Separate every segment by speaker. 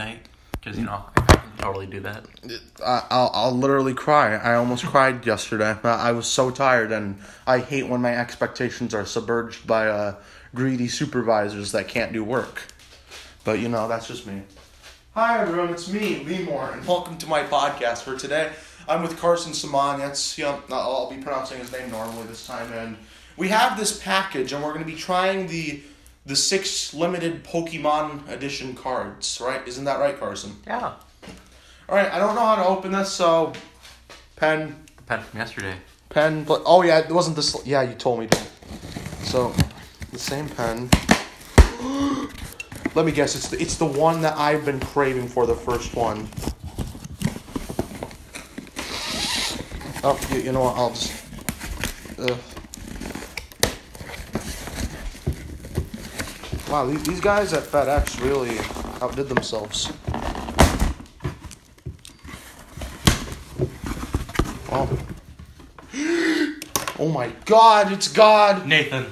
Speaker 1: night because you know I can totally do that.
Speaker 2: I, I'll I'll literally cry. I almost cried yesterday. I, I was so tired, and I hate when my expectations are submerged by uh, greedy supervisors that can't do work. But you know, that's just me. Hi everyone, it's me, Lee Moore, and welcome to my podcast for today. I'm with Carson Saman. That's you know, I'll be pronouncing his name normally this time, and we have this package, and we're going to be trying the the six limited Pokemon edition cards. Right? Isn't that right, Carson?
Speaker 1: Yeah.
Speaker 2: All right. I don't know how to open this, so pen,
Speaker 1: The pen from yesterday.
Speaker 2: pen. But oh yeah, it wasn't this. Yeah, you told me to. So, the same pen. Let me guess. It's the, it's the one that I've been craving for. The first one. Oh, you, you know what? I'll just. Uh. Wow, these, these guys at FedEx really outdid themselves. Oh. Oh my god, it's God!
Speaker 1: Nathan,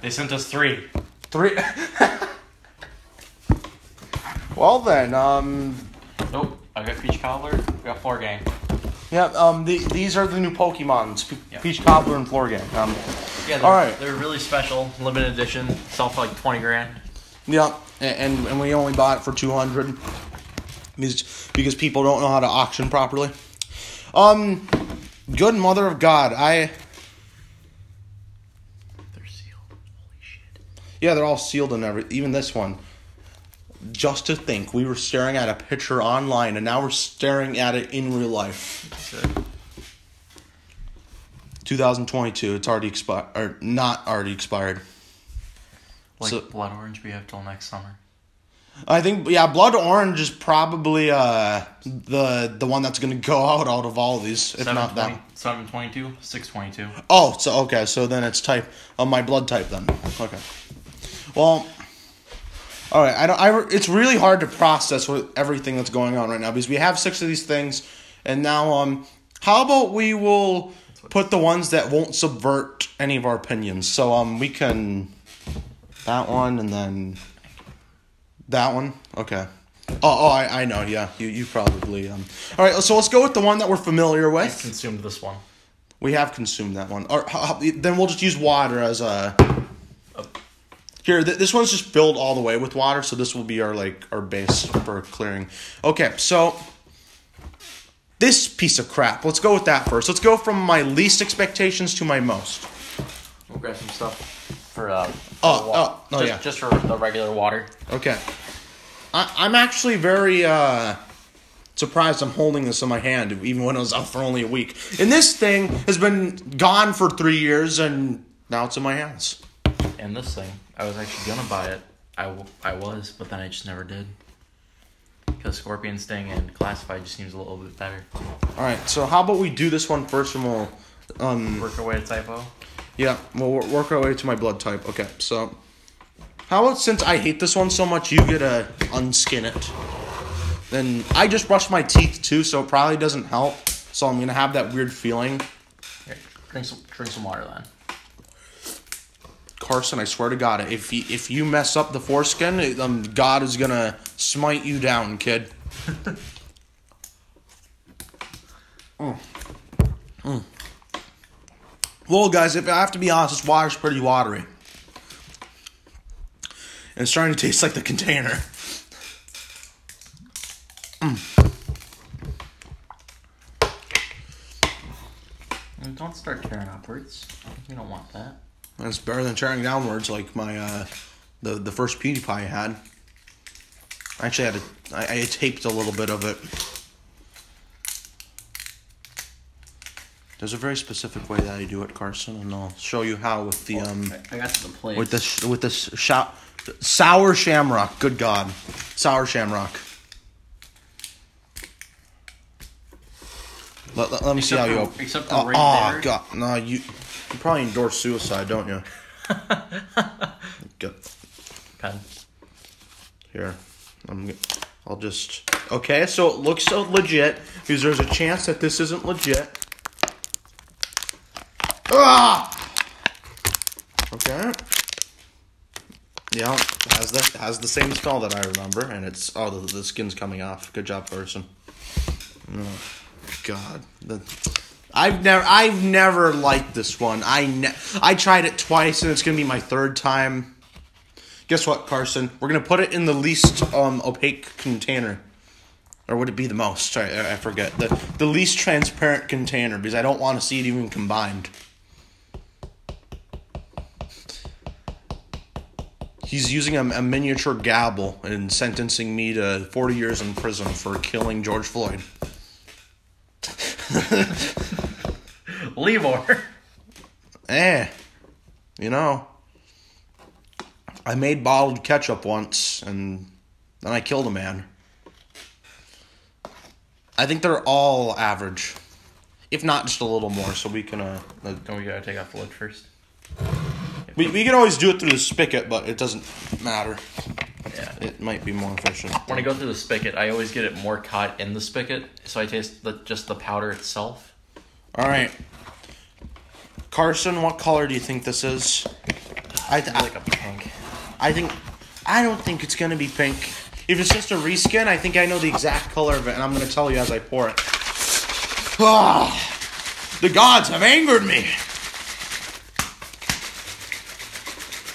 Speaker 1: they sent us three.
Speaker 2: Three. well then, um,
Speaker 1: Nope. I got Peach Cobbler. We got Floor Gang.
Speaker 2: yeah, um, the, these are the new Pokemons, P-
Speaker 1: Yeah.
Speaker 2: Peach Cobbler and Floor Gang. Um,
Speaker 1: Yeah. They're,
Speaker 2: All right.
Speaker 1: They're really special, limited edition. Sell for like twenty grand.
Speaker 2: yeah, and, and and we only bought it for two hundred, because because people don't know how to auction properly. Um, good mother of God, I
Speaker 1: They're sealed. Holy shit.
Speaker 2: yeah, they're all sealed and every even this one. Just to think, we were staring at a picture online, and now we're staring at it in real life.
Speaker 1: So,
Speaker 2: 2022. It's already expired, or not already expired.
Speaker 1: like
Speaker 2: So-
Speaker 1: Blood Orange, we have till next summer.
Speaker 2: I think yeah, Blood Orange is probably uh the the one that's gonna go out out of all of these, if not that.
Speaker 1: 722, 622.
Speaker 2: Oh, so okay, so then it's type of my blood type then. Okay. Well, all right. I don't. I. It's really hard to process with everything that's going on right now because we have six of these things, and now um, how about we will put the ones that won't subvert any of our opinions. So um, we can that one and then that one. Okay. Oh, oh, I, I know. Yeah, you, you probably um. All right, so let's go with the one that we're familiar
Speaker 1: I
Speaker 2: with.
Speaker 1: consumed this one.
Speaker 2: We have consumed that one. Or then we'll just use water as a. Here, th- this one's just filled all the way with water, so this will be our like our base for clearing. Okay, so this piece of crap. Let's go with that first. Let's go from my least expectations to my most.
Speaker 1: We'll grab some stuff for uh.
Speaker 2: Oh,
Speaker 1: for wa-
Speaker 2: oh, oh,
Speaker 1: just,
Speaker 2: yeah.
Speaker 1: Just for the regular water.
Speaker 2: Okay, I, I'm actually very uh, surprised. I'm holding this in my hand, even when it was out for only a week. And this thing has been gone for three years, and now it's in my hands.
Speaker 1: And this thing, I was actually gonna buy it. I, w- I was, but then I just never did. Because Scorpion Sting and Classified just seems a little bit better.
Speaker 2: All right, so how about we do this one first, and we'll, um,
Speaker 1: Work our way to Type O.
Speaker 2: yeah, we'll wor- work our way to my blood type. Okay, so how about since I hate this one so much, you get to unskin it. Then I just brushed my teeth too, so it probably doesn't help. So I'm gonna have that weird feeling.
Speaker 1: Here, drink some drink some water then.
Speaker 2: Carson, I swear to God, if you, if you mess up the foreskin, um, God is gonna smite you down, kid. Mm. Mm. Well, guys, if I have to be honest, this water's pretty watery. And it's starting to taste like the container.
Speaker 1: And don't start tearing upwards. You don't want that.
Speaker 2: It's better than tearing downwards like my uh, the the first PewDiePie I had. I actually had to, I, I taped a little bit of it. There's a very specific way that I do it, Carson, and I'll show you how with the um
Speaker 1: I got to the place.
Speaker 2: with this with this shou- sour shamrock. Good God, sour shamrock. Let, let, let me see
Speaker 1: Except
Speaker 2: how you open.
Speaker 1: except for
Speaker 2: oh,
Speaker 1: right
Speaker 2: oh,
Speaker 1: there.
Speaker 2: God, no, you you probably endorse suicide, don't you? Good.
Speaker 1: Pen.
Speaker 2: Here, I'm. g- I'll just. Okay, so it looks so legit because there's a chance that this isn't legit. Ah. Okay. Yeah, has the has the same smell that I remember, and it's oh the, the skin's coming off. Good job, person. Oh, God, the, I've never I've never liked this one. I ne- I tried it twice, and it's gonna be my third time. Guess what, Carson? We're gonna put it in the least um, opaque container, or would it be the most? I, I forget the the least transparent container because I don't want to see it even combined. He's using a, a miniature gavel and sentencing me to 40 years in prison for killing George Floyd.
Speaker 1: Leevor.
Speaker 2: Eh, you know, I made bottled ketchup once and then I killed a man. I think they're all average, if not just a little more, so we can, uh, uh,
Speaker 1: Don't we gotta take off the lid first?
Speaker 2: we, we can always do it through the spigot, but it doesn't matter.
Speaker 1: Yeah.
Speaker 2: It might be more efficient.
Speaker 1: When I go through the spigot, I always get it more caught in the spigot, so I taste the, just the powder itself.
Speaker 2: All right. Carson, what color do you think this is? I, th-
Speaker 1: Like a pink.
Speaker 2: I think I don't think it's gonna be pink. If it's just a reskin, I think I know the exact color of it, and I'm gonna tell you as I pour it. Ah, the gods have angered me.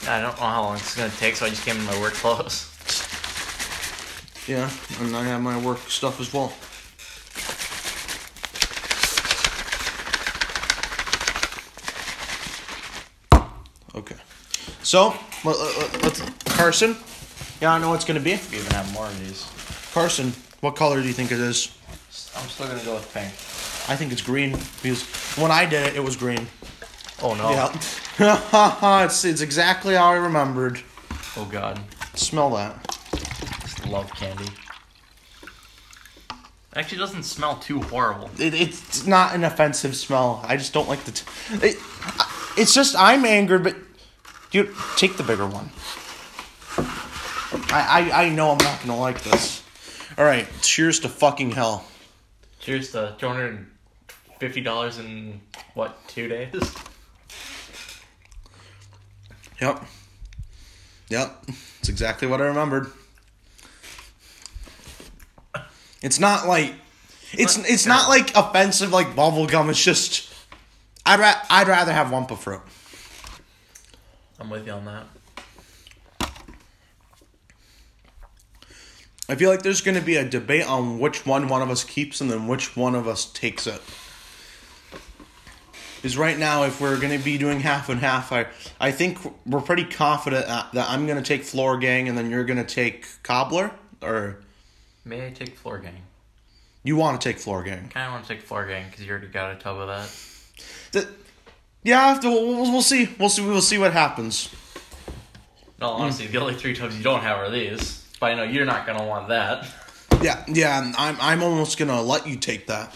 Speaker 1: I don't know how long it's gonna take, so I just came in my work clothes.
Speaker 2: Yeah, and I have my work stuff as well. Okay, so let, let, uh, uh, let's Carson. Yeah, I know what's gonna be.
Speaker 1: We even have more of these.
Speaker 2: Carson, what color do you think it is?
Speaker 1: I'm still gonna go with pink.
Speaker 2: I think it's green because when I did it, it was green.
Speaker 1: Oh no.
Speaker 2: Yeah, it's it's exactly how I remembered.
Speaker 1: Oh god.
Speaker 2: Smell that.
Speaker 1: Just love candy. Actually doesn't smell too horrible.
Speaker 2: It, it's not an offensive smell. I just don't like the. T- it, it's just I'm angered, but dude, take the bigger one. I, I I know I'm not gonna like this. All right, cheers to fucking hell.
Speaker 1: Cheers to two hundred and fifty dollars in what two days?
Speaker 2: Yep. Yep. It's exactly what I remembered. It's not like it's
Speaker 1: not
Speaker 2: it's not like offensive like bubble gum. It's just I'd ra- I'd rather have Wumpa fruit.
Speaker 1: I'm with you on that.
Speaker 2: I feel like there's going to be a debate on which one one of us keeps and then which one of us takes it. Because right now, if we're going to be doing half and half, I I think we're pretty confident that that I'm going to take Floor Gang and then you're going to take Cobbler, or
Speaker 1: May I take floor gang?
Speaker 2: you want to take Floor Gang.
Speaker 1: Kind of want to take floor gang because you already got a tub of that.
Speaker 2: That, yeah, we'll, we'll, we'll see. We'll see. We'll see what happens.
Speaker 1: No, honestly, the only three tubs you don't have are these. But I know you're not gonna want that.
Speaker 2: Yeah, yeah. I'm I'm almost gonna let you take that.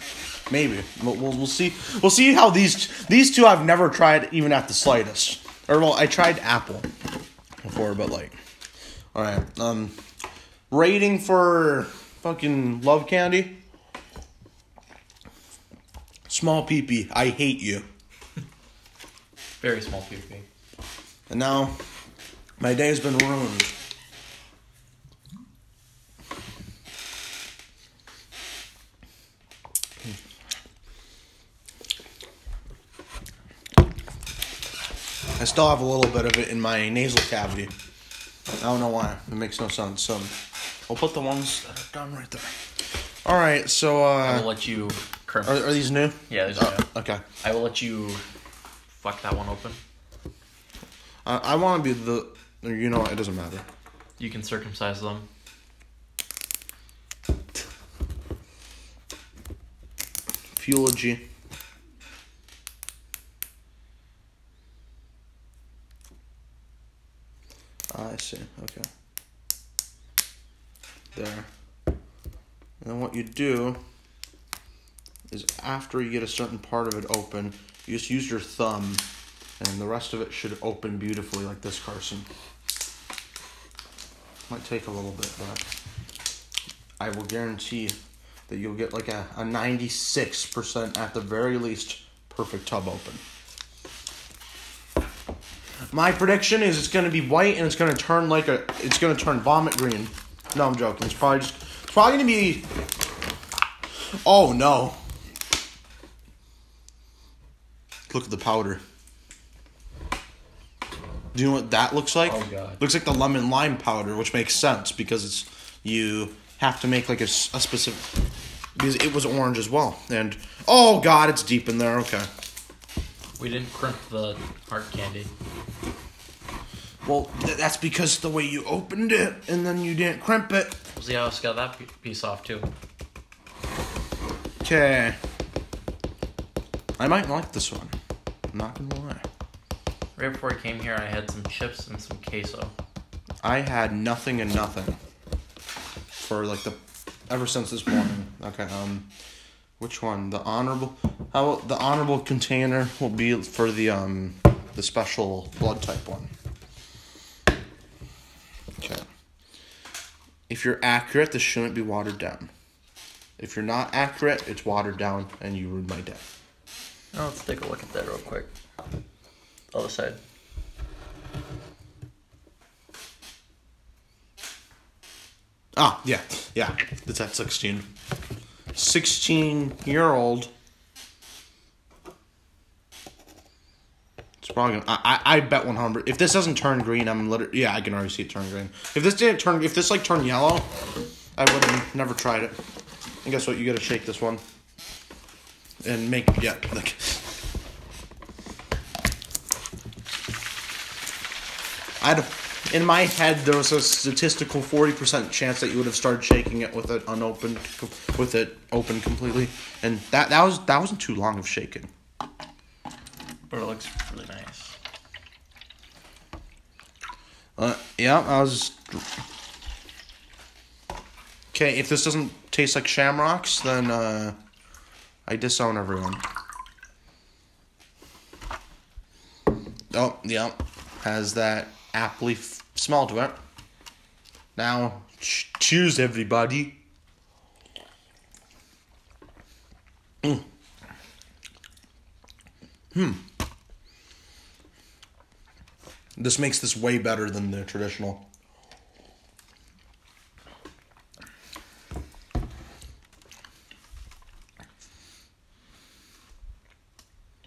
Speaker 2: Maybe we'll, we'll we'll see. We'll see how these these two I've never tried even at the slightest. Or well, I tried apple before, but like, all right. Um, rating for fucking love candy. Small peepee. I hate you.
Speaker 1: Very small PP.
Speaker 2: And now, my day has been ruined. I still have a little bit of it in my nasal cavity. I don't know why. It makes no sense. So, we'll put the ones that are done right there. All right. So,
Speaker 1: I will
Speaker 2: uh,
Speaker 1: let you.
Speaker 2: Are, are these new?
Speaker 1: yeah, there's
Speaker 2: Oh,
Speaker 1: no.
Speaker 2: okay.
Speaker 1: I will let you. Fuck that one open.
Speaker 2: Uh, I want to be the. You know what? It doesn't matter.
Speaker 1: You can circumcise them.
Speaker 2: Fuelogy. Ah, I see. Okay. There. And then what you do is after you get a certain part of it open, you just use your thumb, and the rest of it should open beautifully like this, Carson. Might take a little bit, but I will guarantee that you'll get like a, a 96% at the very least perfect tub open. My prediction is it's gonna be white and it's gonna turn like a. It's gonna turn vomit green. No, I'm joking. It's probably just. It's probably gonna be. Oh no. Look at the powder. Do you know what that looks like?
Speaker 1: Oh, God.
Speaker 2: Looks like the lemon lime powder, which makes sense because it's you have to make like a, a specific because it was orange as well. And oh god, it's deep in there. Okay.
Speaker 1: We didn't crimp the heart candy.
Speaker 2: Well, th- that's because the way you opened it and then you didn't crimp it.
Speaker 1: See how I got that piece off too.
Speaker 2: Okay. I might like this one. I'm not gonna lie.
Speaker 1: Right before I came here, I had some chips and some queso.
Speaker 2: I had nothing and nothing for like the ever since this morning. Okay, um, which one? The honorable. How the honorable container will be for the um the special blood type one. If you're accurate, this shouldn't be watered down. If you're not accurate, it's watered down, and you ruined my day.
Speaker 1: Now let's take a look at that real quick. Other side.
Speaker 2: Ah, yeah, yeah. It's at 16. 16 year old. It's probably gonna. I, I, I bet 100. If this doesn't turn green, I'm literally. Yeah, I can already see it turn green. If this didn't turn. If this like turned yellow, I would have never tried it. And guess what? You gotta shake this one. And make. Yeah, like. I'd in my head there was a statistical forty percent chance that you would have started shaking it with it unopened, with it open completely, and that that was that wasn't too long of shaking.
Speaker 1: But it looks really nice.
Speaker 2: Uh, yeah, I was. Okay, if this doesn't taste like shamrocks, then uh, I disown everyone. Oh, yeah, has that aptly f- smell to it. Now, ch- cheers, everybody. Mm. Hmm. This makes this way better than the traditional.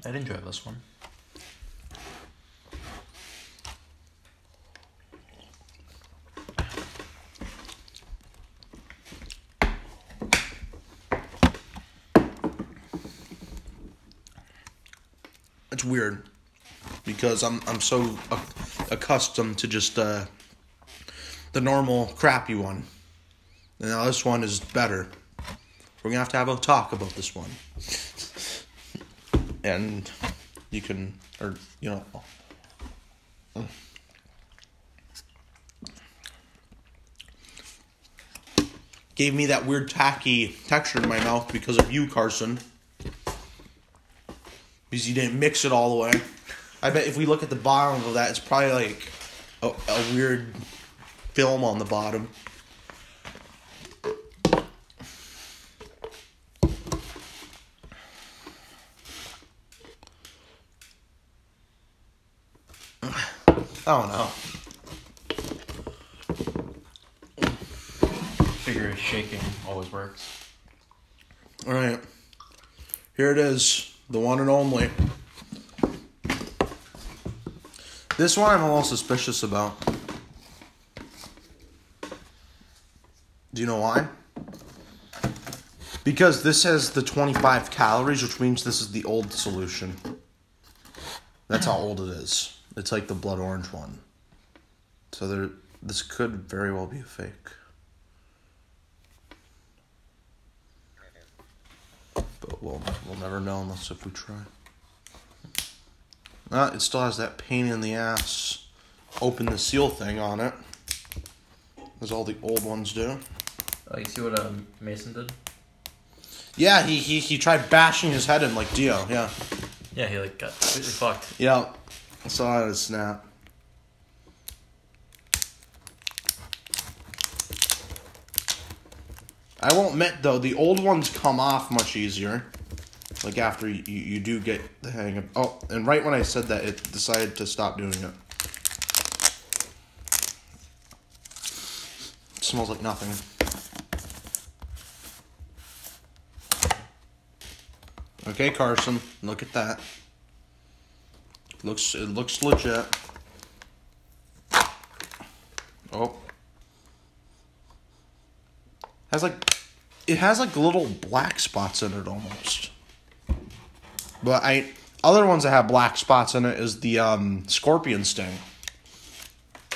Speaker 1: I'd enjoy this one.
Speaker 2: It's weird because I'm I'm so accustomed to just uh, the normal crappy one. And now this one is better. We're gonna have to have a talk about this one. And you can, or you know, gave me that weird tacky texture in my mouth because of you, Carson because you didn't mix it all the way. I bet if we look at the bottom of that, it's probably like a, a weird film on the bottom. I don't know.
Speaker 1: Figure shaking always works.
Speaker 2: All right, here it is, the one and only. This one I'm a little suspicious about. Do you know why? Because this has the 25 calories, which means this is the old solution. That's how old it is. It's like the blood orange one. So there, this could very well be a fake. But we'll, we'll never know unless if we try. Uh, it still has that pain in the ass open the seal thing on it. As all the old ones do.
Speaker 1: Oh, you see what um, Mason did?
Speaker 2: Yeah, he, he, he tried bashing his head in like Dio, yeah.
Speaker 1: Yeah, he like got completely fucked.
Speaker 2: Yeah. I saw it snap. I won't admit though, the old ones come off much easier like after you, you do get the hang of oh and right when i said that it decided to stop doing it, it. Smells like nothing. Okay carson look at that. Looks it looks legit. Oh. Has like it has like little black spots in it almost. But I other ones that have black spots in it is the um scorpion sting.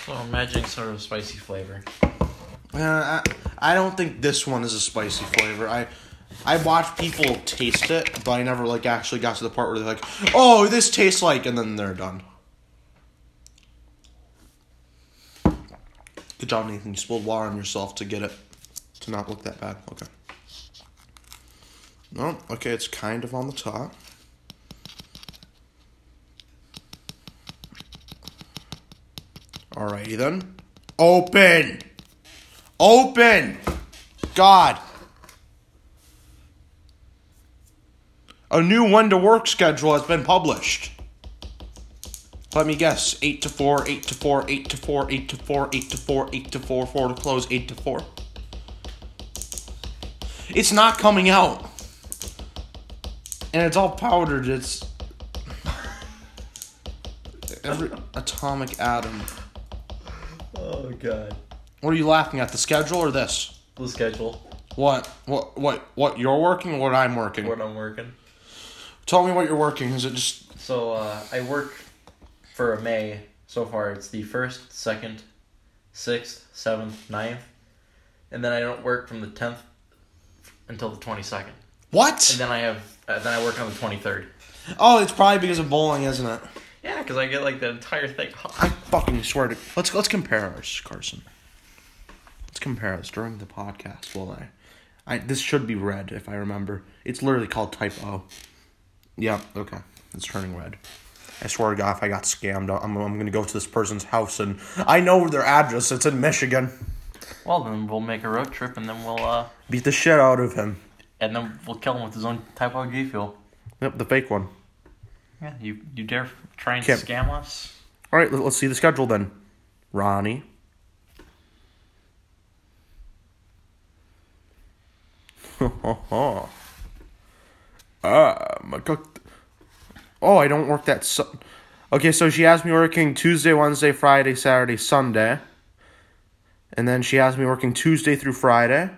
Speaker 1: So I'm imagining sort of spicy flavor.
Speaker 2: Uh, I, I don't think this one is a spicy flavor. I I watched people taste it, but I never like actually got to the part where they're like, "Oh, this tastes like," and then they're done. Good job, Nathan. You spilled water on yourself to get it to not look that bad. Okay. No, okay, it's kind of on the top. Alrighty then. Open! Open! God. A new one to work schedule has been published. Let me guess. 8 to 4, 8 to 4, 8 to 4, 8 to 4, 8 to 4, 8 to 4, 4 to close, 8 to 4. It's not coming out. And it's all powdered. It's every atomic atom.
Speaker 1: Oh god.
Speaker 2: What are you laughing at? The schedule or this?
Speaker 1: The schedule.
Speaker 2: What? What? What? What? You're working? Or what I'm working?
Speaker 1: What I'm working.
Speaker 2: Tell me what you're working. Is it just?
Speaker 1: So uh, I work for May so far. It's the first, second, sixth, seventh, ninth, and then I don't work from the tenth until the twenty second.
Speaker 2: What?
Speaker 1: And then I have uh, then I work on the twenty third.
Speaker 2: Oh, it's probably because of bowling, isn't it?
Speaker 1: Because I get like the entire thing.
Speaker 2: I fucking swear to. Let's let's compare ours, Carson. Let's compare us during the podcast. Well, I, I this should be red if I remember. It's literally called Type O. Yeah. Okay. It's turning red. I swear to God, if I got scammed, I'm I'm gonna go to this person's house and I know their address. It's in Michigan.
Speaker 1: Well, then we'll make a road trip, and then we'll uh,
Speaker 2: Beat the shit out of him.
Speaker 1: and then we'll kill him with his own Type O G fuel.
Speaker 2: Yep, the fake one.
Speaker 1: Yeah, you you dare try and
Speaker 2: Can't-
Speaker 1: scam us?
Speaker 2: All right, let- let's see the schedule then. Ronnie. Ah, my cooked. Oh, I don't work that. Su- okay, so she has me working Tuesday, Wednesday, Friday, Saturday, Sunday, and then she has me working Tuesday through Friday.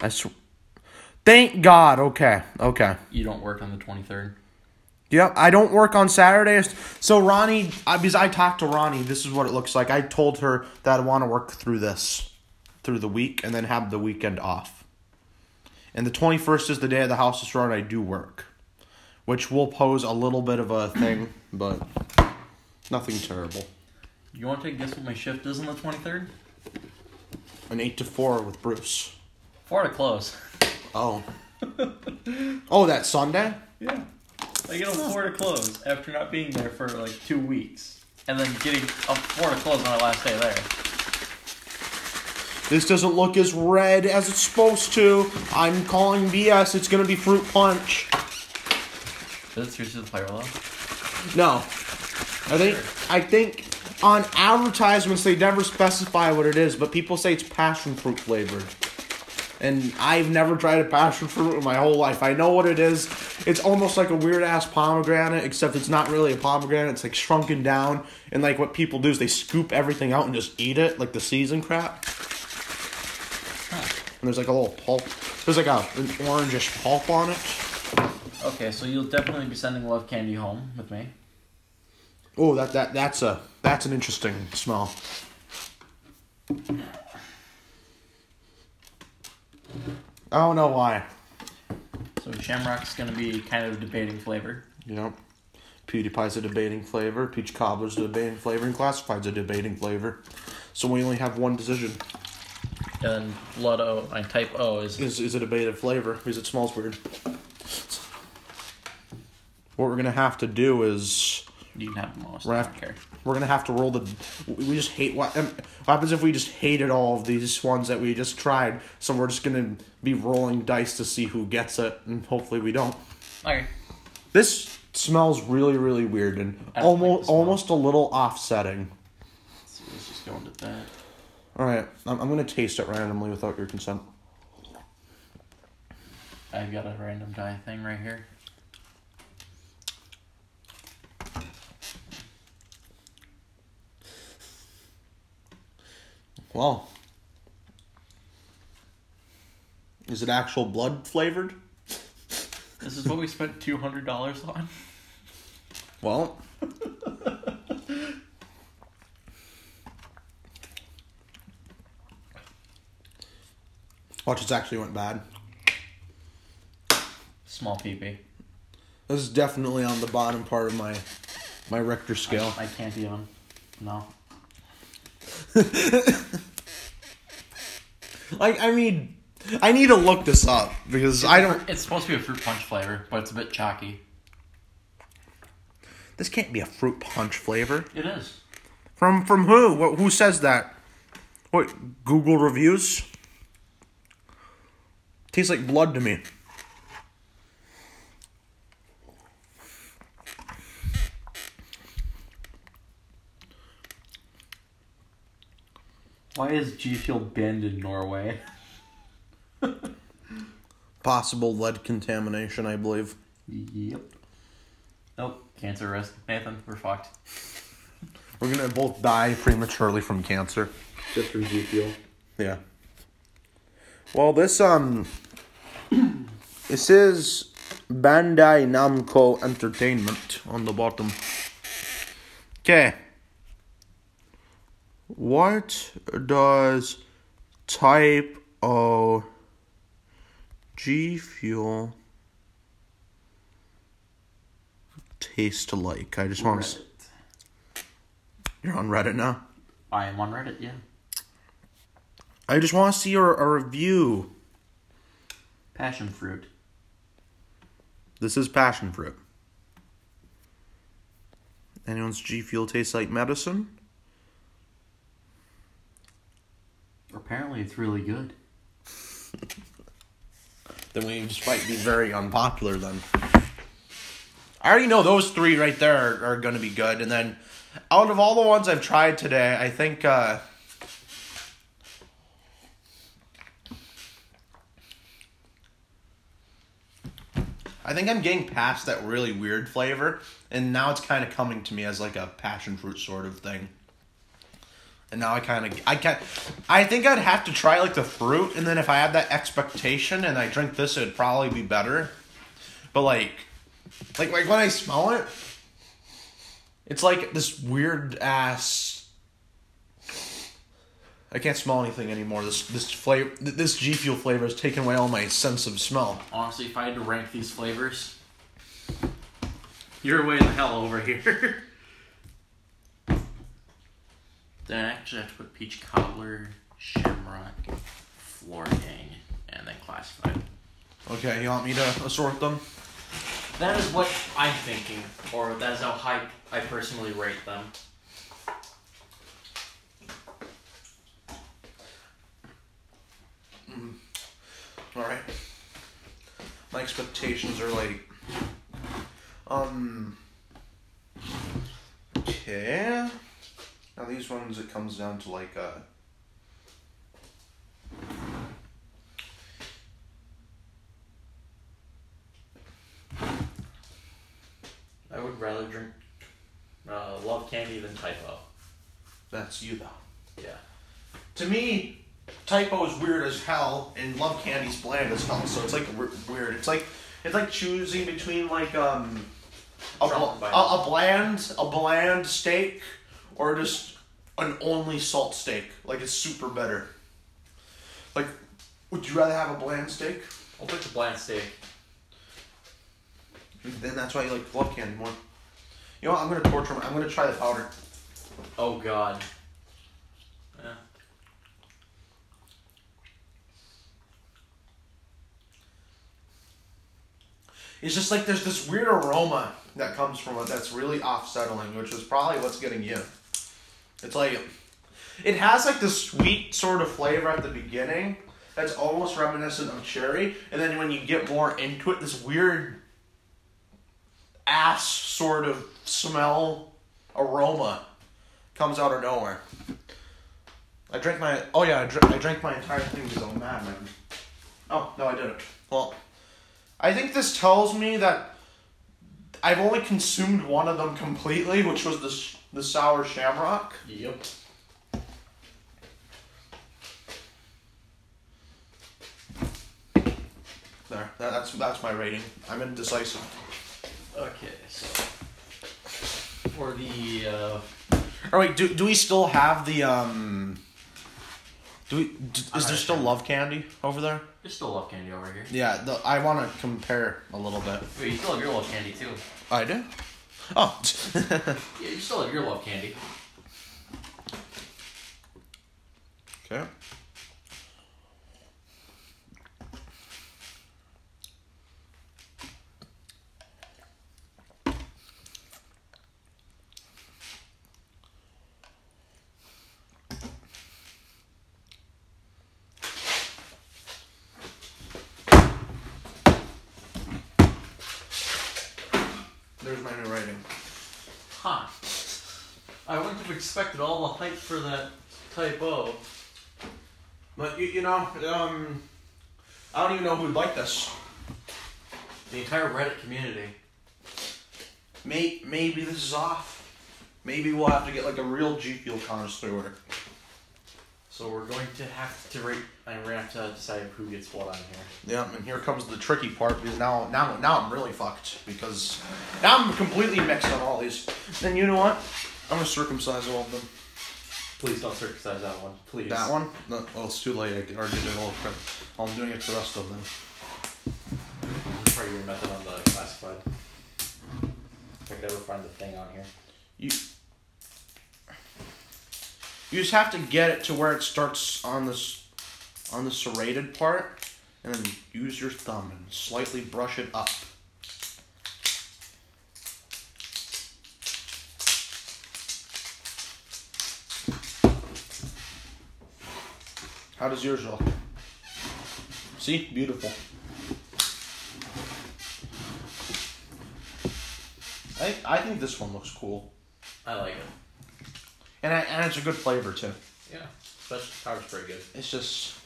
Speaker 2: I sw- Thank God. Okay, okay.
Speaker 1: You don't work on the twenty third.
Speaker 2: Yep, I don't work on Saturdays. So Ronnie, I, because I talked to Ronnie, this is what it looks like. I told her that I want to work through this, through the week, and then have the weekend off. And the twenty first is the day of the house is run. I do work, which will pose a little bit of a thing, but nothing terrible.
Speaker 1: You want to take guess what my shift is on the twenty third?
Speaker 2: An eight to four with Bruce.
Speaker 1: Four to close.
Speaker 2: Oh. oh, that Sunday.
Speaker 1: Yeah. I get a four to close after not being there for like two weeks. And then getting a four to close on my last day there.
Speaker 2: This doesn't look as red as it's supposed to. I'm calling BS. It's gonna be fruit punch.
Speaker 1: Is it seriously the flavor though?
Speaker 2: No. I think I think on advertisements they never specify what it is, but people say it's passion fruit flavored. And I've never tried a passion fruit in my whole life. I know what it is. It's almost like a weird ass pomegranate, except it's not really a pomegranate. It's like shrunken down. And like what people do is they scoop everything out and just eat it, like the season crap. And there's like a little pulp. There's like a an orangish pulp on it.
Speaker 1: Okay, so you'll definitely be sending love candy home with me.
Speaker 2: Oh, that that that's a that's an interesting smell. I don't know why.
Speaker 1: So Shamrock's gonna be kind of debating flavor.
Speaker 2: Yep. PewDiePie's a debating flavor. Peach Cobbler's a debating flavor, and Classified's a debating flavor. So we only have one decision:
Speaker 1: And Blood O and Type O is
Speaker 2: is is a debated flavor because it smells weird. What we're gonna have to do is
Speaker 1: you can have the most.
Speaker 2: We're
Speaker 1: I don't care.
Speaker 2: We're gonna have to roll the. We just hate what. um, What happens if we just hated all of these ones that we just tried? So we're just gonna be rolling dice to see who gets it, and hopefully we don't.
Speaker 1: Okay.
Speaker 2: This smells really, really weird and
Speaker 1: don't like
Speaker 2: almost almost a little offsetting.
Speaker 1: So let's just go into that.
Speaker 2: All right, I'm, I'm gonna taste it randomly without your consent.
Speaker 1: I've got a random die thing right here.
Speaker 2: Well, is it actual blood flavored?
Speaker 1: This is what we spent two hundred dollars on.
Speaker 2: Well, watch, it's actually went bad.
Speaker 1: Small peepee.
Speaker 2: This is definitely on the bottom part of my my Richter scale.
Speaker 1: I, I can't even. No.
Speaker 2: Like, I mean, I need to look this up because I don't.
Speaker 1: It's supposed to be a fruit punch flavor, but it's a bit chalky.
Speaker 2: This can't be a fruit punch flavor.
Speaker 1: It is.
Speaker 2: From from who? What, who says that? What Google reviews? Tastes like blood to me.
Speaker 1: Why is G Fuel banned in Norway?
Speaker 2: Possible lead contamination, I believe.
Speaker 1: Yep. Nope. Cancer risk. Nathan, we're fucked.
Speaker 2: We're gonna both die prematurely from cancer.
Speaker 1: Just from G Fuel.
Speaker 2: Yeah. Well, this um, this is Bandai Namco Entertainment on the bottom. Okay. What does type O G Fuel taste like? I just want to. You're on Reddit now.
Speaker 1: I am on Reddit, yeah.
Speaker 2: I just want to see a, a review.
Speaker 1: Passion fruit.
Speaker 2: This is passion fruit. Anyone's G Fuel tastes like medicine?
Speaker 1: Apparently, it's really good.
Speaker 2: Then we just might be very unpopular then. I already know those three right there are, are going to be good. And then out of all the ones I've tried today, I think. Uh, I think I'm getting past that really weird flavor, and now it's kind of coming to me as like a passion fruit sort of thing. And now I kind of I can I think I'd have to try like the fruit, and then if I had that expectation and I drink this, it'd probably be better. But like, like like when I smell it, it's like this weird ass. I can't smell anything anymore. This this flavor, this G Fuel flavor has taken away all my sense of smell.
Speaker 1: Honestly, if I had to rank these flavors, you're way in the hell over here. then I actually have to put peach cobbler, shamrock, floor gang, and then classified.
Speaker 2: Okay, you want me to assort them?
Speaker 1: That is what I'm thinking, or that is how high I personally rate them.
Speaker 2: All right. My expectations are like, um. Okay. Now these ones, it comes down to like uh
Speaker 1: I would rather drink uh, Love Candy than Type O.
Speaker 2: That's you though.
Speaker 1: Yeah.
Speaker 2: To me, Type O is weird as hell, and love candy's bland as hell. So it's like weird. It's like it's like choosing between like um a, bl- a, a bland a bland steak or just an only salt steak. Like it's super better. Like, would you rather have a bland steak?
Speaker 1: I'll take the bland steak.
Speaker 2: Then that's why you like love candy more. You know what? I'm gonna torture. My, I'm gonna try the powder.
Speaker 1: Oh God. Yeah.
Speaker 2: It's just like there's this weird aroma that comes from it that's really off-settling, which is probably what's getting you. It's like it has like this sweet sort of flavor at the beginning that's almost reminiscent of cherry, and then when you get more into it, this weird ass sort of smell aroma comes out of nowhere. I drank my. Oh yeah, I, dr- I drank my entire thing because I'm mad, man. Oh no, I didn't. Well, I think this tells me that I've only consumed one of them completely, which was the sh- the sour shamrock.
Speaker 1: Yep.
Speaker 2: There, that, that's that's my rating. I'm indecisive.
Speaker 1: Okay, so for the uh,
Speaker 2: Oh wait, do do we still have the um? Do we? D-
Speaker 1: I'm
Speaker 2: is there still love candy over there?
Speaker 1: there's still love candy over here.
Speaker 2: Yeah, the, I want to compare a little bit.
Speaker 1: Wait, you still have your love candy too.
Speaker 2: I do. Oh.
Speaker 1: Yeah, you still have your love candy.
Speaker 2: okay. There's my new rating.
Speaker 1: Huh. I wouldn't have expected all the hype for that Type O.
Speaker 2: But you, you know, um, I don't even know who would like this.
Speaker 1: The entire Reddit community.
Speaker 2: May, maybe this is off. Maybe we'll have to get like a real G Fuel connoisseur.
Speaker 1: So we're going to have to rate, and we're gonna have to decide who gets what on here.
Speaker 2: Yeah, and here comes the tricky part because now, now, now I'm really fucked because now I'm completely mixed on all these. Then you know what? I'm gonna circumcise all of them.
Speaker 1: Please don't circumcise that one, please.
Speaker 2: That one? No, well, it's too late. I already did all all. crap. I'm doing it to the rest of them.
Speaker 1: Try your method on the classified. If I could ever find the thing on here.
Speaker 2: You, you just have to get it to where it starts on this, on the serrated part, and then use your thumb and slightly brush it up. How does yours look? See, beautiful. I I think this one looks cool.
Speaker 1: I like it.
Speaker 2: And, I, and it's a good flavor too.
Speaker 1: Yeah. Special power's pretty good.
Speaker 2: It's just.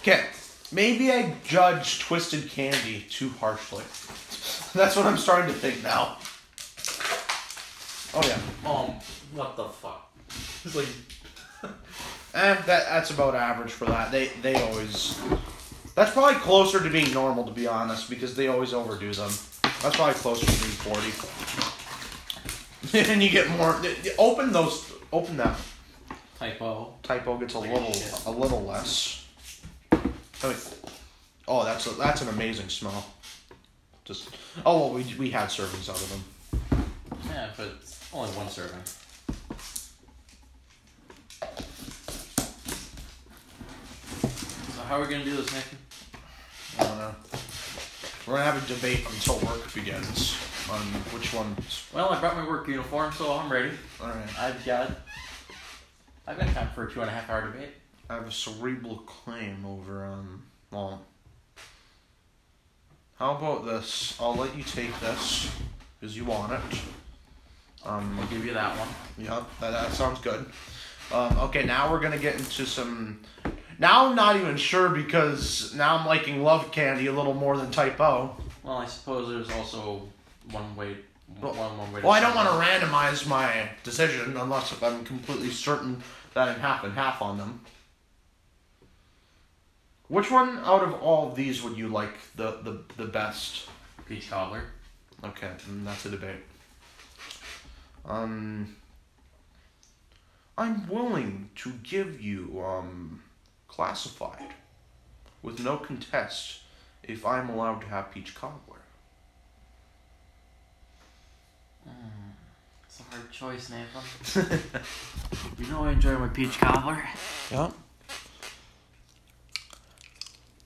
Speaker 2: Okay, maybe I judge Twisted Candy too harshly. That's what I'm starting to think now. Oh yeah,
Speaker 1: Um, what the fuck? It's like
Speaker 2: eh, that that's about average for that. They they always. That's probably closer to being normal, to be honest, because they always overdo them. That's probably closer to being forty. and you get more. Open those. Open that
Speaker 1: Type O.
Speaker 2: typo gets a little a little less. I mean, oh, that's a, that's an amazing smell. Just oh well, we we had servings out of them.
Speaker 1: Yeah, but only one serving. How are we gonna do this, Nathan?
Speaker 2: I don't know. We're gonna have a debate until work begins on which ones.
Speaker 1: Well, I brought my work uniform, so I'm ready.
Speaker 2: All right.
Speaker 1: I've got. I've got time for a two and a half hour debate.
Speaker 2: I have a cerebral claim over um. Well. How about this? I'll let you take this because you want it. Um.
Speaker 1: I'll give you that one.
Speaker 2: Yep, that, that sounds good. Um, okay, now we're gonna get into some. Now I'm not even sure because now I'm liking Love Candy a little more than Type O.
Speaker 1: Well, I suppose there's also one way.
Speaker 2: Well-
Speaker 1: one, one way.
Speaker 2: Well, I don't want to randomize my decision unless if I'm completely certain that I'm half and half on them. Which one out of all of these would you like the, the, the best?
Speaker 1: Peach cobbler.
Speaker 2: Okay, that's a debate. Um, I'm willing to give you um, classified with no contest if I'm allowed to have peach cobbler.
Speaker 1: It's a hard choice, Nathan. you know I enjoy my peach cobbler.
Speaker 2: Yeah.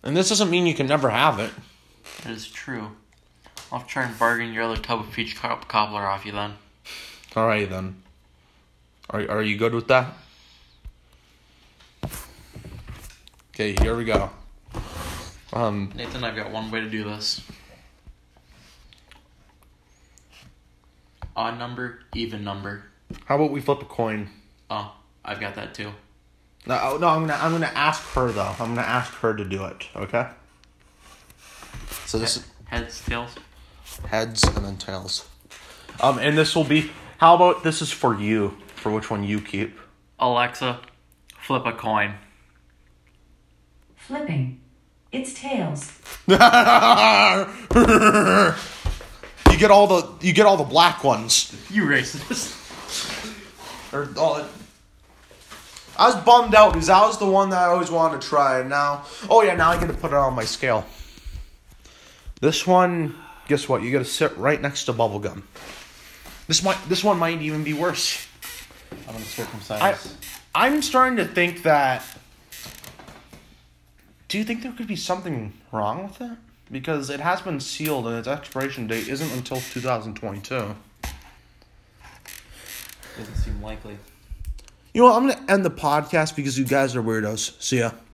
Speaker 2: And this doesn't mean you can never have it.
Speaker 1: That is true. I'll try and bargain your other tub of peach cobbler off you then.
Speaker 2: All right then. Are are you good with that? Okay, here we go. Um,
Speaker 1: Nathan, I've got one way to do this. Odd number, even number.
Speaker 2: how about we flip a coin?
Speaker 1: Oh, I've got that too.
Speaker 2: No, no, I'm gonna I'm gonna ask her though. I'm gonna ask her to do it. Okay. So this is
Speaker 1: Heads, tails.
Speaker 2: heads and then tails. Um, and this will be. How about this is for you? For which one you keep?
Speaker 1: Alexa, flip a coin.
Speaker 3: Flipping. It's tails.
Speaker 2: you get all the you get all the black ones.
Speaker 1: You racist.
Speaker 2: Or all. I was bummed out because that was the one that I always wanted to try. And now, oh yeah, now I get to put it on my scale. This one, guess what? You got to sit right next to bubblegum. This might, this one might even be worse.
Speaker 1: I'm gonna circumcise.
Speaker 2: I, I'm starting to think that. Do you think there could be something wrong with it? Because it has been sealed and its expiration date isn't until 2022.
Speaker 1: Doesn't seem likely.
Speaker 2: You know what? I'm going to end the podcast because you guys are weirdos. See ya.